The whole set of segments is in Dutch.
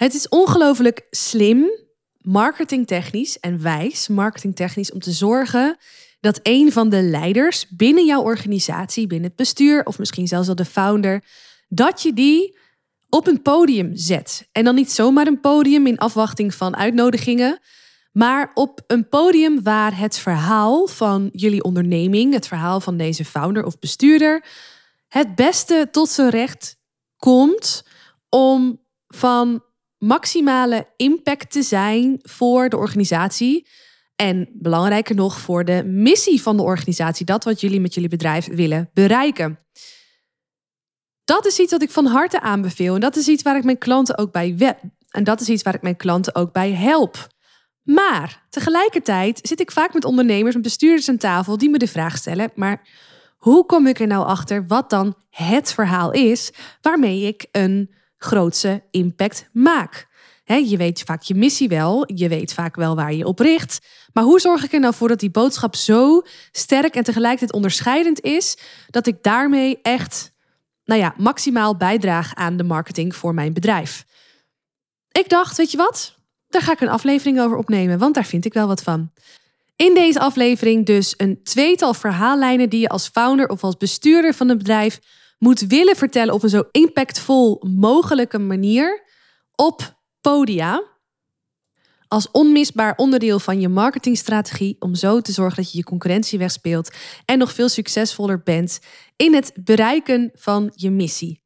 Het is ongelooflijk slim, marketingtechnisch en wijs marketingtechnisch om te zorgen dat een van de leiders binnen jouw organisatie, binnen het bestuur of misschien zelfs wel de founder, dat je die op een podium zet. En dan niet zomaar een podium in afwachting van uitnodigingen, maar op een podium waar het verhaal van jullie onderneming, het verhaal van deze founder of bestuurder, het beste tot zijn recht komt om van maximale impact te zijn voor de organisatie. En belangrijker nog voor de missie van de organisatie, dat wat jullie met jullie bedrijf willen bereiken. Dat is iets wat ik van harte aanbeveel. En dat is iets waar ik mijn klanten ook bij web. En dat is iets waar ik mijn klanten ook bij help. Maar tegelijkertijd zit ik vaak met ondernemers en bestuurders aan tafel die me de vraag stellen: maar hoe kom ik er nou achter wat dan het verhaal is waarmee ik een grootse impact maak? je weet vaak je missie wel, je weet vaak wel waar je op richt. Maar hoe zorg ik er nou voor dat die boodschap zo sterk en tegelijkertijd onderscheidend is, dat ik daarmee echt, nou ja, maximaal bijdraag aan de marketing voor mijn bedrijf? Ik dacht, weet je wat? Daar ga ik een aflevering over opnemen, want daar vind ik wel wat van. In deze aflevering dus een tweetal verhaallijnen die je als founder of als bestuurder van een bedrijf moet willen vertellen op een zo impactvol mogelijke manier op podia. Als onmisbaar onderdeel van je marketingstrategie om zo te zorgen dat je je concurrentie wegspeelt en nog veel succesvoller bent in het bereiken van je missie.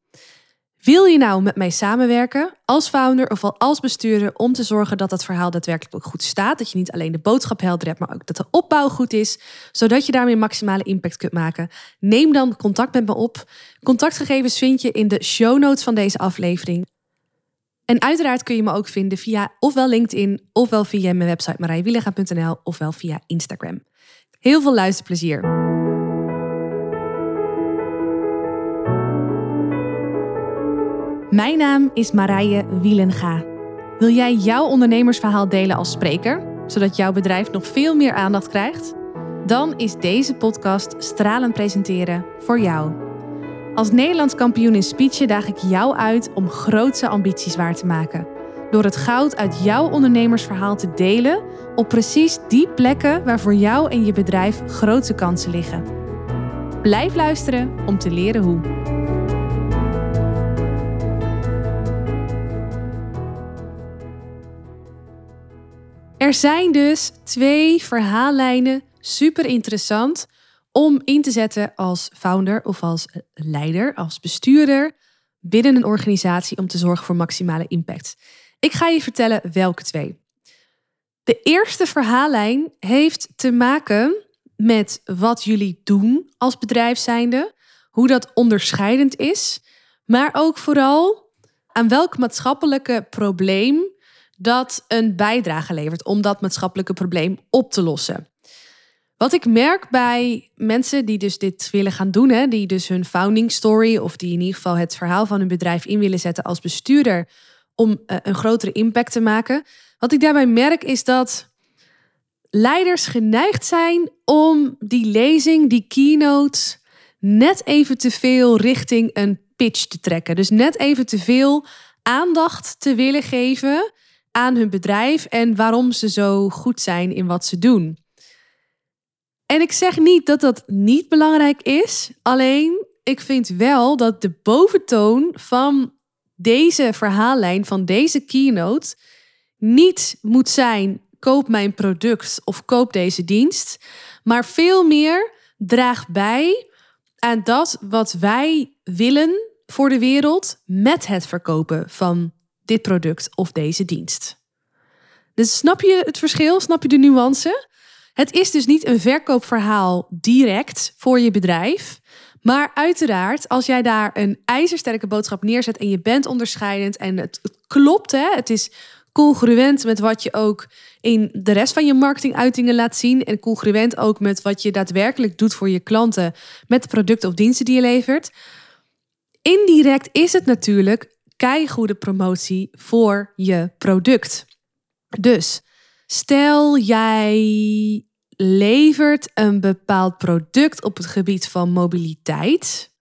Wil je nou met mij samenwerken als founder of als bestuurder om te zorgen dat dat verhaal daadwerkelijk ook goed staat? Dat je niet alleen de boodschap helder hebt, maar ook dat de opbouw goed is, zodat je daarmee maximale impact kunt maken? Neem dan contact met me op. Contactgegevens vind je in de show notes van deze aflevering. En uiteraard kun je me ook vinden via ofwel LinkedIn, ofwel via mijn website marijwielega.nl, ofwel via Instagram. Heel veel luisterplezier! Mijn naam is Marije Wielenga. Wil jij jouw ondernemersverhaal delen als spreker, zodat jouw bedrijf nog veel meer aandacht krijgt? Dan is deze podcast Stralen Presenteren voor jou. Als Nederlands kampioen in speechen daag ik jou uit om grootse ambities waar te maken. Door het goud uit jouw ondernemersverhaal te delen op precies die plekken waar voor jou en je bedrijf grote kansen liggen. Blijf luisteren om te leren hoe. Er zijn dus twee verhaallijnen, super interessant, om in te zetten als founder of als leider, als bestuurder binnen een organisatie om te zorgen voor maximale impact. Ik ga je vertellen welke twee. De eerste verhaallijn heeft te maken met wat jullie doen als bedrijf zijnde, hoe dat onderscheidend is, maar ook vooral aan welk maatschappelijke probleem dat een bijdrage levert om dat maatschappelijke probleem op te lossen. Wat ik merk bij mensen die dus dit willen gaan doen, hè, die dus hun founding story of die in ieder geval het verhaal van hun bedrijf in willen zetten als bestuurder om uh, een grotere impact te maken. Wat ik daarbij merk is dat leiders geneigd zijn om die lezing, die keynote, net even te veel richting een pitch te trekken. Dus net even te veel aandacht te willen geven aan hun bedrijf en waarom ze zo goed zijn in wat ze doen. En ik zeg niet dat dat niet belangrijk is, alleen ik vind wel dat de boventoon van deze verhaallijn, van deze keynote, niet moet zijn: koop mijn product of koop deze dienst, maar veel meer draag bij aan dat wat wij willen voor de wereld met het verkopen van dit product of deze dienst. Dus snap je het verschil? Snap je de nuance? Het is dus niet een verkoopverhaal direct voor je bedrijf. Maar uiteraard, als jij daar een ijzersterke boodschap neerzet en je bent onderscheidend en het, klopt, hè, het is congruent met wat je ook in de rest van je marketinguitingen laat zien en congruent ook met wat je daadwerkelijk doet voor je klanten met de producten of diensten die je levert. Indirect is het natuurlijk goede promotie voor je product. Dus stel jij levert een bepaald product op het gebied van mobiliteit.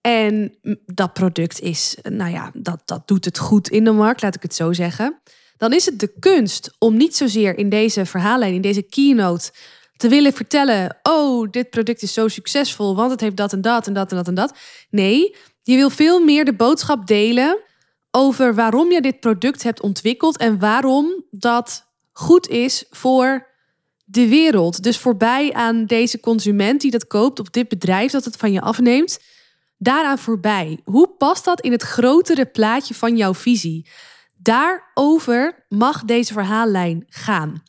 En dat product is, nou ja, dat, dat doet het goed in de markt, laat ik het zo zeggen. Dan is het de kunst om niet zozeer in deze verhaallijn, in deze keynote, te willen vertellen: oh, dit product is zo succesvol, want het heeft dat en dat en dat en dat en dat. Nee, je wil veel meer de boodschap delen over waarom je dit product hebt ontwikkeld en waarom dat goed is voor de wereld. Dus voorbij aan deze consument die dat koopt, of dit bedrijf dat het van je afneemt, daaraan voorbij. Hoe past dat in het grotere plaatje van jouw visie? Daarover mag deze verhaallijn gaan.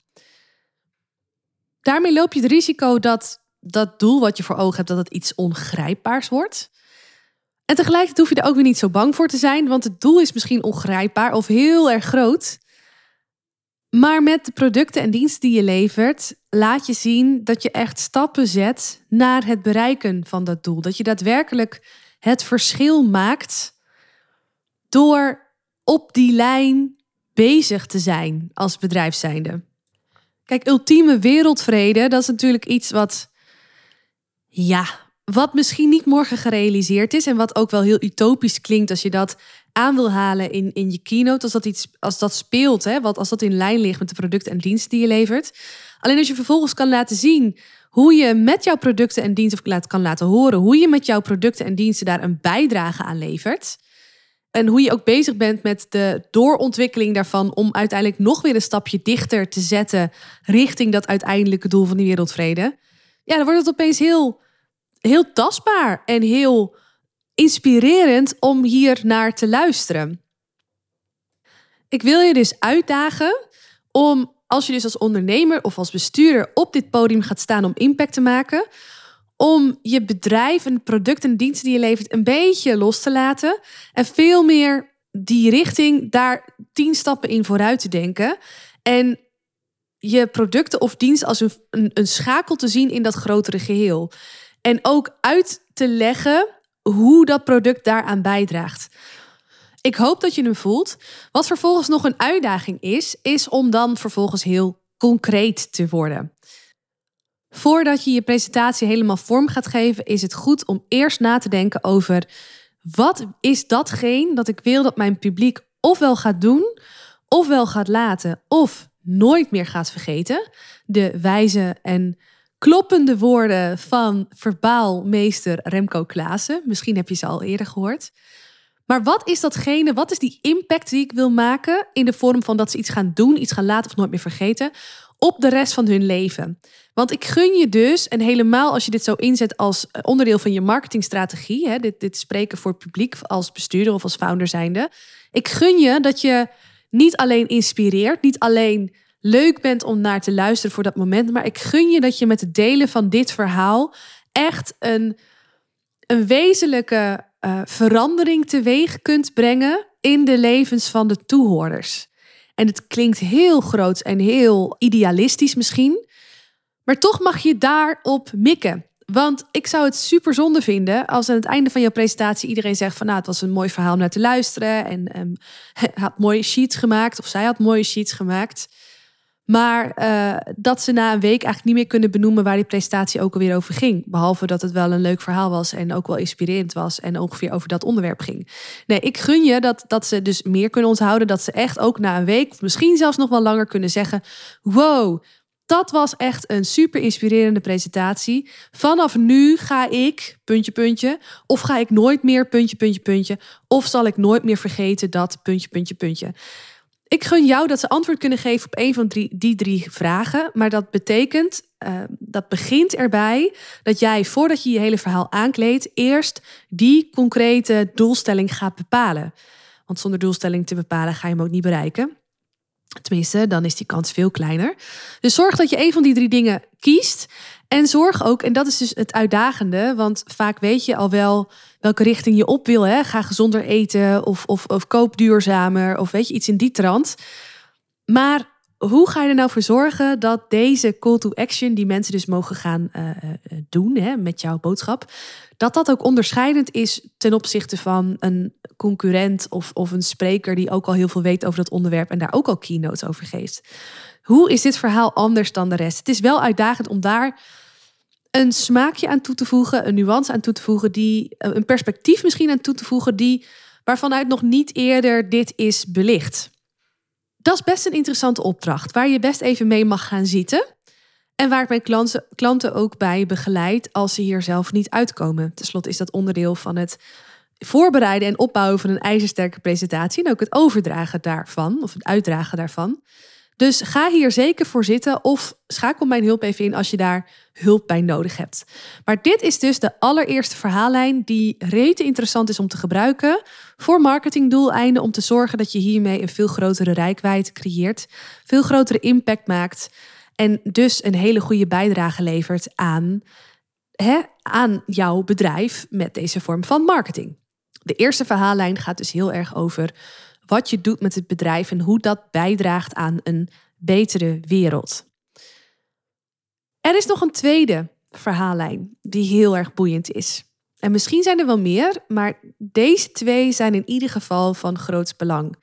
Daarmee loop je het risico dat dat doel wat je voor ogen hebt, dat het iets ongrijpbaars wordt. En tegelijkertijd hoef je er ook weer niet zo bang voor te zijn, want het doel is misschien ongrijpbaar of heel erg groot. Maar met de producten en diensten die je levert, laat je zien dat je echt stappen zet naar het bereiken van dat doel. Dat je daadwerkelijk het verschil maakt door op die lijn bezig te zijn als bedrijf. Kijk, ultieme wereldvrede, dat is natuurlijk iets wat, ja, wat misschien niet morgen gerealiseerd is en wat ook wel heel utopisch klinkt als je dat aan wil halen in, in je keynote, als dat, iets, als dat speelt, hè, wat, als dat in lijn ligt met de producten en diensten die je levert. Alleen als je vervolgens kan laten zien hoe je met jouw producten en diensten, of kan laten horen hoe je met jouw producten en diensten daar een bijdrage aan levert. En hoe je ook bezig bent met de doorontwikkeling daarvan om uiteindelijk nog weer een stapje dichter te zetten richting dat uiteindelijke doel van die wereldvrede. Ja, dan wordt het opeens heel, heel tastbaar en heel inspirerend om hier naar te luisteren. Ik wil je dus uitdagen om, als je dus als ondernemer of als bestuurder op dit podium gaat staan om impact te maken, om je bedrijf en producten en diensten die je levert een beetje los te laten en veel meer die richting daar tien stappen in vooruit te denken en je producten of dienst als een, een, een schakel te zien in dat grotere geheel. En ook uit te leggen hoe dat product daaraan bijdraagt. Ik hoop dat je hem voelt. Wat vervolgens nog een uitdaging is, is om dan vervolgens heel concreet te worden. Voordat je je presentatie helemaal vorm gaat geven, is het goed om eerst na te denken over wat is datgene dat ik wil dat mijn publiek ofwel gaat doen, ofwel gaat laten, of nooit meer gaat vergeten. De wijze en kloppende woorden van verbaalmeester Remco Klaassen. Misschien heb je ze al eerder gehoord. Maar wat is datgene, wat is die impact die ik wil maken in de vorm van dat ze iets gaan doen, iets gaan laten of nooit meer vergeten, op de rest van hun leven? Want ik gun je dus, en helemaal als je dit zo inzet als onderdeel van je marketingstrategie, hè, dit, dit spreken voor het publiek als bestuurder of als founder zijnde, ik gun je dat je niet alleen inspireert, niet alleen leuk bent om naar te luisteren voor dat moment. Maar ik gun je dat je met het delen van dit verhaal echt een, een wezenlijke uh, verandering teweeg kunt brengen in de levens van de toehoorders. En het klinkt heel groot en heel idealistisch misschien. Maar toch mag je daarop mikken. Want ik zou het super zonde vinden als aan het einde van jouw presentatie iedereen zegt van nou het was een mooi verhaal om naar te luisteren en um, had mooie sheets gemaakt of zij had mooie sheets gemaakt. Maar uh, dat ze na een week eigenlijk niet meer kunnen benoemen waar die presentatie ook alweer over ging. Behalve dat het wel een leuk verhaal was en ook wel inspirerend was en ongeveer over dat onderwerp ging. Nee, ik gun je dat, dat ze dus meer kunnen onthouden. Dat ze echt ook na een week, misschien zelfs nog wel langer kunnen zeggen: Wow, dat was echt een super inspirerende presentatie. Vanaf nu ga ik, puntje, puntje. Of ga ik nooit meer, puntje, puntje, puntje. Of zal ik nooit meer vergeten dat, puntje, puntje, puntje. Ik gun jou dat ze antwoord kunnen geven op een van drie, die drie vragen. Maar dat betekent, uh, dat begint erbij dat jij voordat je je hele verhaal aankleedt, eerst die concrete doelstelling gaat bepalen. Want zonder doelstelling te bepalen ga je hem ook niet bereiken. Tenminste, dan is die kans veel kleiner. Dus zorg dat je een van die drie dingen kiest. En zorg ook, en dat is dus het uitdagende, want vaak weet je al wel welke richting je op wil. Hè? Ga gezonder eten of, of, of koop duurzamer of weet je, iets in die trant. Maar hoe ga je er nou voor zorgen dat deze call to action, die mensen dus mogen gaan uh, doen hè, met jouw boodschap, dat dat ook onderscheidend is ten opzichte van een concurrent of, of een spreker die ook al heel veel weet over dat onderwerp en daar ook al keynotes over geeft. Hoe is dit verhaal anders dan de rest? Het is wel uitdagend om daar een smaakje aan toe te voegen, een nuance aan toe te voegen, die, een perspectief misschien aan toe te voegen, die, waarvanuit nog niet eerder dit is belicht. Dat is best een interessante opdracht, waar je best even mee mag gaan zitten. En waar ik mijn klanten, klanten ook bij begeleid als ze hier zelf niet uitkomen. Ten slotte is dat onderdeel van het voorbereiden en opbouwen van een ijzersterke presentatie. En ook het overdragen daarvan, of het uitdragen daarvan. Dus ga hier zeker voor zitten of schakel mijn hulp even in als je daar hulp bij nodig hebt. Maar dit is dus de allereerste verhaallijn die rete interessant is om te gebruiken voor marketingdoeleinden om te zorgen dat je hiermee een veel grotere rijkwijde creëert, veel grotere impact maakt en dus een hele goede bijdrage levert aan, hè, aan jouw bedrijf met deze vorm van marketing. De eerste verhaallijn gaat dus heel erg over wat je doet met het bedrijf en hoe dat bijdraagt aan een betere wereld. Er is nog een tweede verhaallijn die heel erg boeiend is. En misschien zijn er wel meer, maar deze twee zijn in ieder geval van groot belang.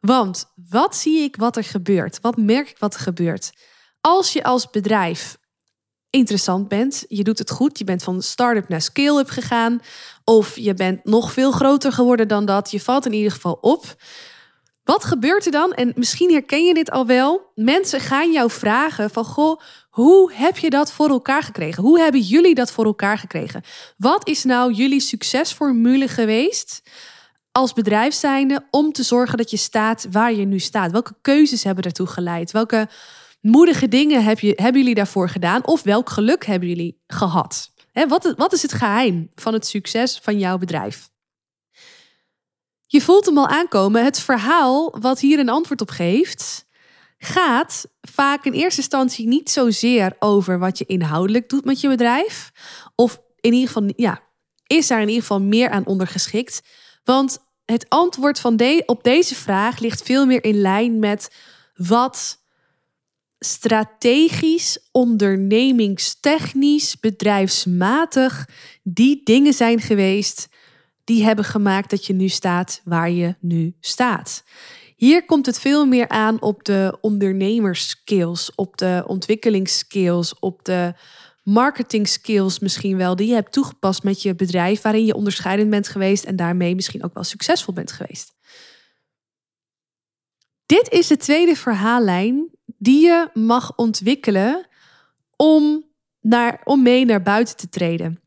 Want wat zie ik wat er gebeurt? Wat merk ik wat er gebeurt? Als je als bedrijf interessant bent, je doet het goed, je bent van start-up naar scale-up gegaan, of je bent nog veel groter geworden dan dat, je valt in ieder geval op. Wat gebeurt er dan? En misschien herken je dit al wel. Mensen gaan jou vragen van, goh, hoe heb je dat voor elkaar gekregen? Hoe hebben jullie dat voor elkaar gekregen? Wat is nou jullie succesformule geweest als bedrijf zijnde om te zorgen dat je staat waar je nu staat? Welke keuzes hebben ertoe geleid? Welke moedige dingen heb je, hebben jullie daarvoor gedaan? Of welk geluk hebben jullie gehad? wat, wat is het geheim van het succes van jouw bedrijf? Je voelt hem al aankomen. Het verhaal wat hier een antwoord op geeft, gaat vaak in eerste instantie niet zozeer over wat je inhoudelijk doet met je bedrijf. Of in ieder geval, ja, is daar in ieder geval meer aan ondergeschikt. Want het antwoord van de, op deze vraag ligt veel meer in lijn met wat strategisch, ondernemingstechnisch, bedrijfsmatig die dingen zijn geweest die hebben gemaakt dat je nu staat waar je nu staat. Hier komt het veel meer aan op de ondernemerskills, op de ontwikkelingsskills, op de marketing skills misschien wel, die je hebt toegepast met je bedrijf, waarin je onderscheidend bent geweest en daarmee misschien ook wel succesvol bent geweest. Dit is de tweede verhaallijn die je mag ontwikkelen om, naar, om mee naar buiten te treden.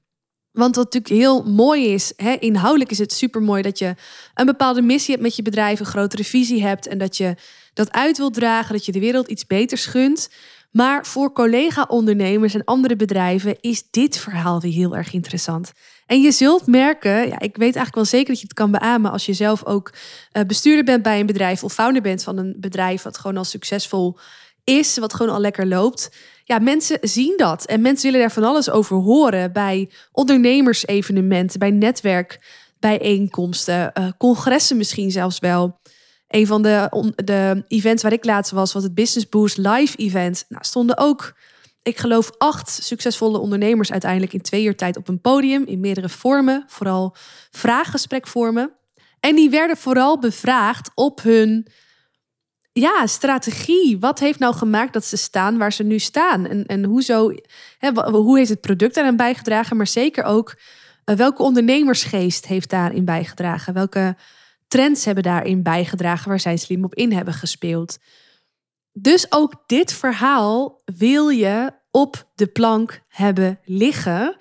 Want wat natuurlijk heel mooi is, hè, inhoudelijk is het super mooi dat je een bepaalde missie hebt met je bedrijf, een grotere visie hebt en dat je dat uit wilt dragen, dat je de wereld iets beters gunt. Maar voor collega-ondernemers en andere bedrijven is dit verhaal weer heel erg interessant. En je zult merken, ja, ik weet eigenlijk wel zeker dat je het kan beamen als je zelf ook eh, bestuurder bent bij een bedrijf of founder bent van een bedrijf wat gewoon al succesvol is, wat gewoon al lekker loopt. Ja, mensen zien dat en mensen willen daar van alles over horen bij ondernemersevenementen, bij netwerkbijeenkomsten, uh, congressen misschien zelfs wel. Een van de, de events waar ik laatst was, was het Business Boost Live Event. Nou, stonden ook, ik geloof, acht succesvolle ondernemers uiteindelijk in twee uur tijd op een podium in meerdere vormen, vooral vraaggesprekvormen. En die werden vooral bevraagd op hun ja, strategie. Wat heeft nou gemaakt dat ze staan waar ze nu staan? En, en hoezo, hè, hoe heeft het product daaraan bijgedragen? Maar zeker ook uh, welke ondernemersgeest heeft daarin bijgedragen? Welke trends hebben daarin bijgedragen waar zij slim op in hebben gespeeld? Dus ook dit verhaal wil je op de plank hebben liggen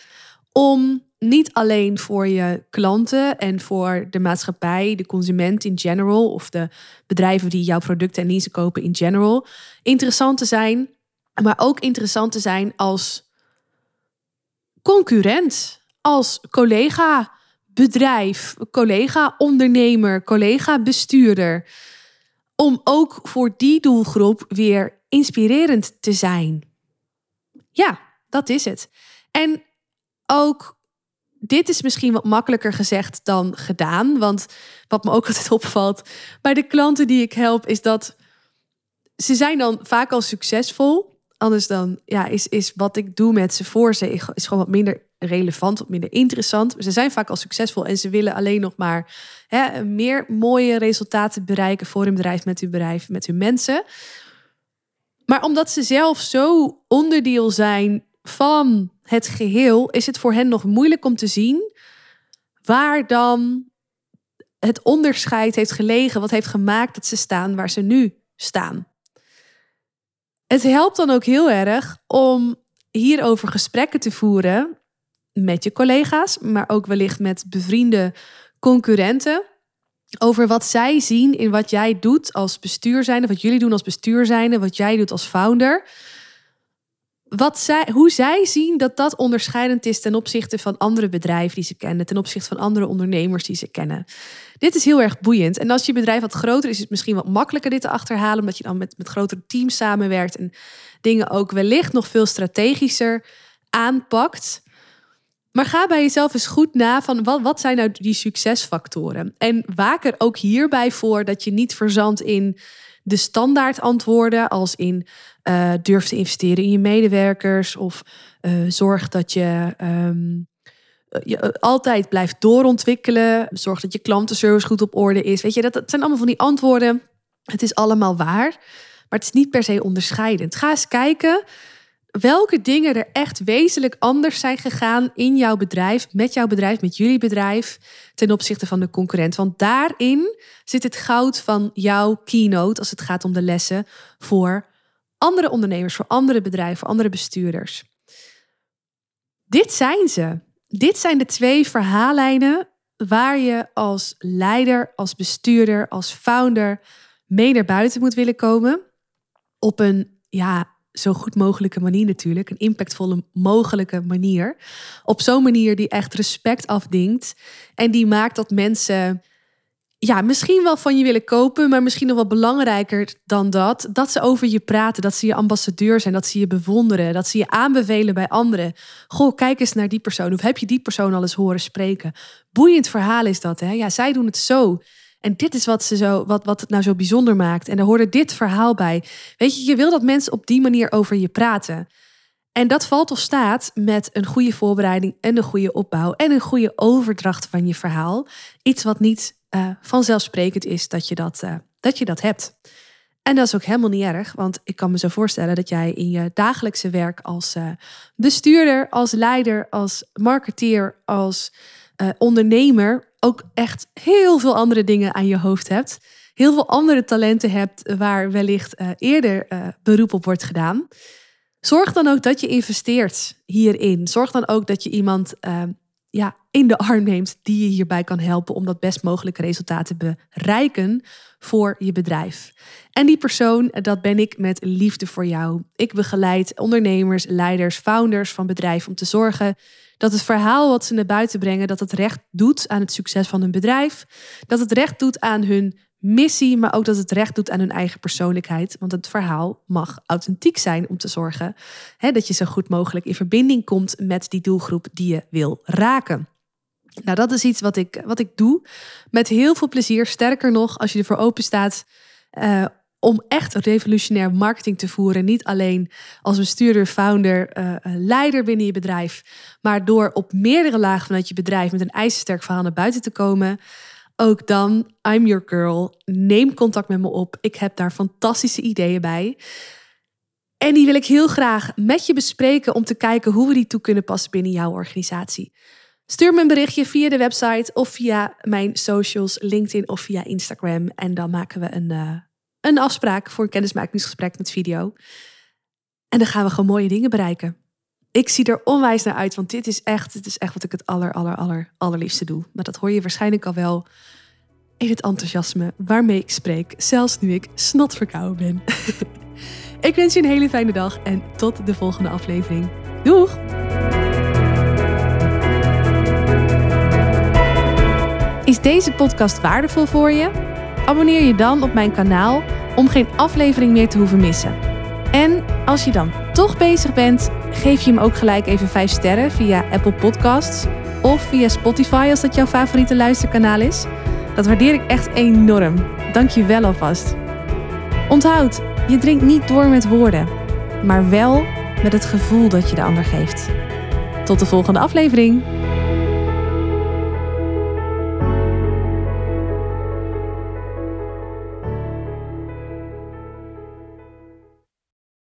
om niet alleen voor je klanten en voor de maatschappij, de consument in general of de bedrijven die jouw producten en diensten kopen in general interessant te zijn, maar ook interessant te zijn als concurrent, als collega bedrijf, collega ondernemer, collega bestuurder. Om ook voor die doelgroep weer inspirerend te zijn. Ja, dat is het. En ook dit is misschien wat makkelijker gezegd dan gedaan. Want wat me ook altijd opvalt bij de klanten die ik help, is dat ze zijn dan vaak al succesvol. Anders dan ja, is, is wat ik doe met ze voor ze is gewoon wat minder relevant, wat minder interessant. Ze zijn vaak al succesvol en ze willen alleen nog maar hè, meer mooie resultaten bereiken voor hun bedrijf, met hun bedrijf, met hun mensen. Maar omdat ze zelf zo onderdeel zijn van het geheel is het voor hen nog moeilijk om te zien waar dan het onderscheid heeft gelegen, wat heeft gemaakt dat ze staan waar ze nu staan. Het helpt dan ook heel erg om hierover gesprekken te voeren met je collega's, maar ook wellicht met bevriende concurrenten. Over wat zij zien in wat jij doet als bestuur zijnde, wat jullie doen als bestuur zijnde, wat jij doet als founder. Wat zij, hoe zij zien dat dat onderscheidend is ten opzichte van andere bedrijven die ze kennen, ten opzichte van andere ondernemers die ze kennen. Dit is heel erg boeiend. En als je bedrijf wat groter is, is het misschien wat makkelijker dit te achterhalen, omdat je dan met, met grotere teams samenwerkt en dingen ook wellicht nog veel strategischer aanpakt. Maar ga bij jezelf eens goed na van wat, wat zijn nou die succesfactoren? En waak er ook hierbij voor dat je niet verzandt in de standaard antwoorden, als in uh, durf te investeren in je medewerkers of uh, zorg dat je, um, je altijd blijft doorontwikkelen, zorg dat je klantenservice goed op orde is. Weet je, dat, dat zijn allemaal van die antwoorden. Het is allemaal waar, maar het is niet per se onderscheidend. Ga eens kijken welke dingen er echt wezenlijk anders zijn gegaan in jouw bedrijf, met jouw bedrijf, met jullie bedrijf, ten opzichte van de concurrent. Want daarin zit het goud van jouw keynote als het gaat om de lessen voor andere ondernemers, voor andere bedrijven, voor andere bestuurders. Dit zijn ze. Dit zijn de twee verhaallijnen waar je als leider, als bestuurder, als founder mee naar buiten moet willen komen. Op een ja, zo goed mogelijke manier natuurlijk. Een impactvolle mogelijke manier. Op zo'n manier die echt respect afdingt. En die maakt dat mensen ja, misschien wel van je willen kopen, maar misschien nog wel belangrijker dan dat, dat ze over je praten, dat ze je ambassadeur zijn, dat ze je bewonderen, dat ze je aanbevelen bij anderen. Goh, kijk eens naar die persoon. Of heb je die persoon al eens horen spreken? Boeiend verhaal is dat, hè? Ja, zij doen het zo. En dit is wat, ze zo, wat, wat het nou zo bijzonder maakt. En er hoorde dit verhaal bij. Weet je, je wil dat mensen op die manier over je praten. En dat valt of staat met een goede voorbereiding en een goede opbouw en een goede overdracht van je verhaal. Iets wat niet uh, vanzelfsprekend is dat je dat, uh, dat je dat hebt. En dat is ook helemaal niet erg, want ik kan me zo voorstellen dat jij in je dagelijkse werk als uh, bestuurder, als leider, als marketeer, als ondernemer ook echt heel veel andere dingen aan je hoofd hebt. Heel veel andere talenten hebt waar wellicht eerder beroep op wordt gedaan. Zorg dan ook dat je investeert hierin. Zorg dan ook dat je iemand ja, in de arm neemt die je hierbij kan helpen om dat best mogelijke resultaat te bereiken voor je bedrijf. En die persoon, dat ben ik met liefde voor jou. Ik begeleid ondernemers, leiders, founders van bedrijven om te zorgen dat het verhaal wat ze naar buiten brengen, dat het recht doet aan het succes van hun bedrijf, dat het recht doet aan hun missie, maar ook dat het recht doet aan hun eigen persoonlijkheid. Want het verhaal mag authentiek zijn om te zorgen hè, dat je zo goed mogelijk in verbinding komt met die doelgroep die je wil raken. Nou, dat is iets wat ik, wat ik doe met heel veel plezier. Sterker nog, als je ervoor open staat uh, om echt revolutionair marketing te voeren. Niet alleen als bestuurder, founder, uh, leider binnen je bedrijf, maar door op meerdere lagen vanuit je bedrijf met een ijzersterk verhaal naar buiten te komen ook dan, I'm your girl. Neem contact met me op. Ik heb daar fantastische ideeën bij. En die wil ik heel graag met je bespreken om te kijken hoe we die toe kunnen passen binnen jouw organisatie. Stuur me een berichtje via de website of via mijn socials, LinkedIn of via Instagram. En dan maken we een, uh, een afspraak voor een kennismakingsgesprek met video. En dan gaan we gewoon mooie dingen bereiken ik zie er onwijs naar uit, want dit is echt, dit is echt wat ik het aller, aller, aller, allerliefste doe. Maar dat hoor je waarschijnlijk al wel in het enthousiasme waarmee ik spreek, zelfs nu ik snotverkouden ben. ik wens je een hele fijne dag en tot de volgende aflevering. Doeg! Is deze podcast waardevol voor je? Abonneer je dan op mijn kanaal om geen aflevering meer te hoeven missen. En als je dan toch bezig bent, geef je hem ook gelijk even 5 sterren via Apple Podcasts of via Spotify als dat jouw favoriete luisterkanaal is. Dat waardeer ik echt enorm. Dank je wel alvast. Onthoud, je drinkt niet door met woorden, maar wel met het gevoel dat je de ander geeft. Tot de volgende aflevering.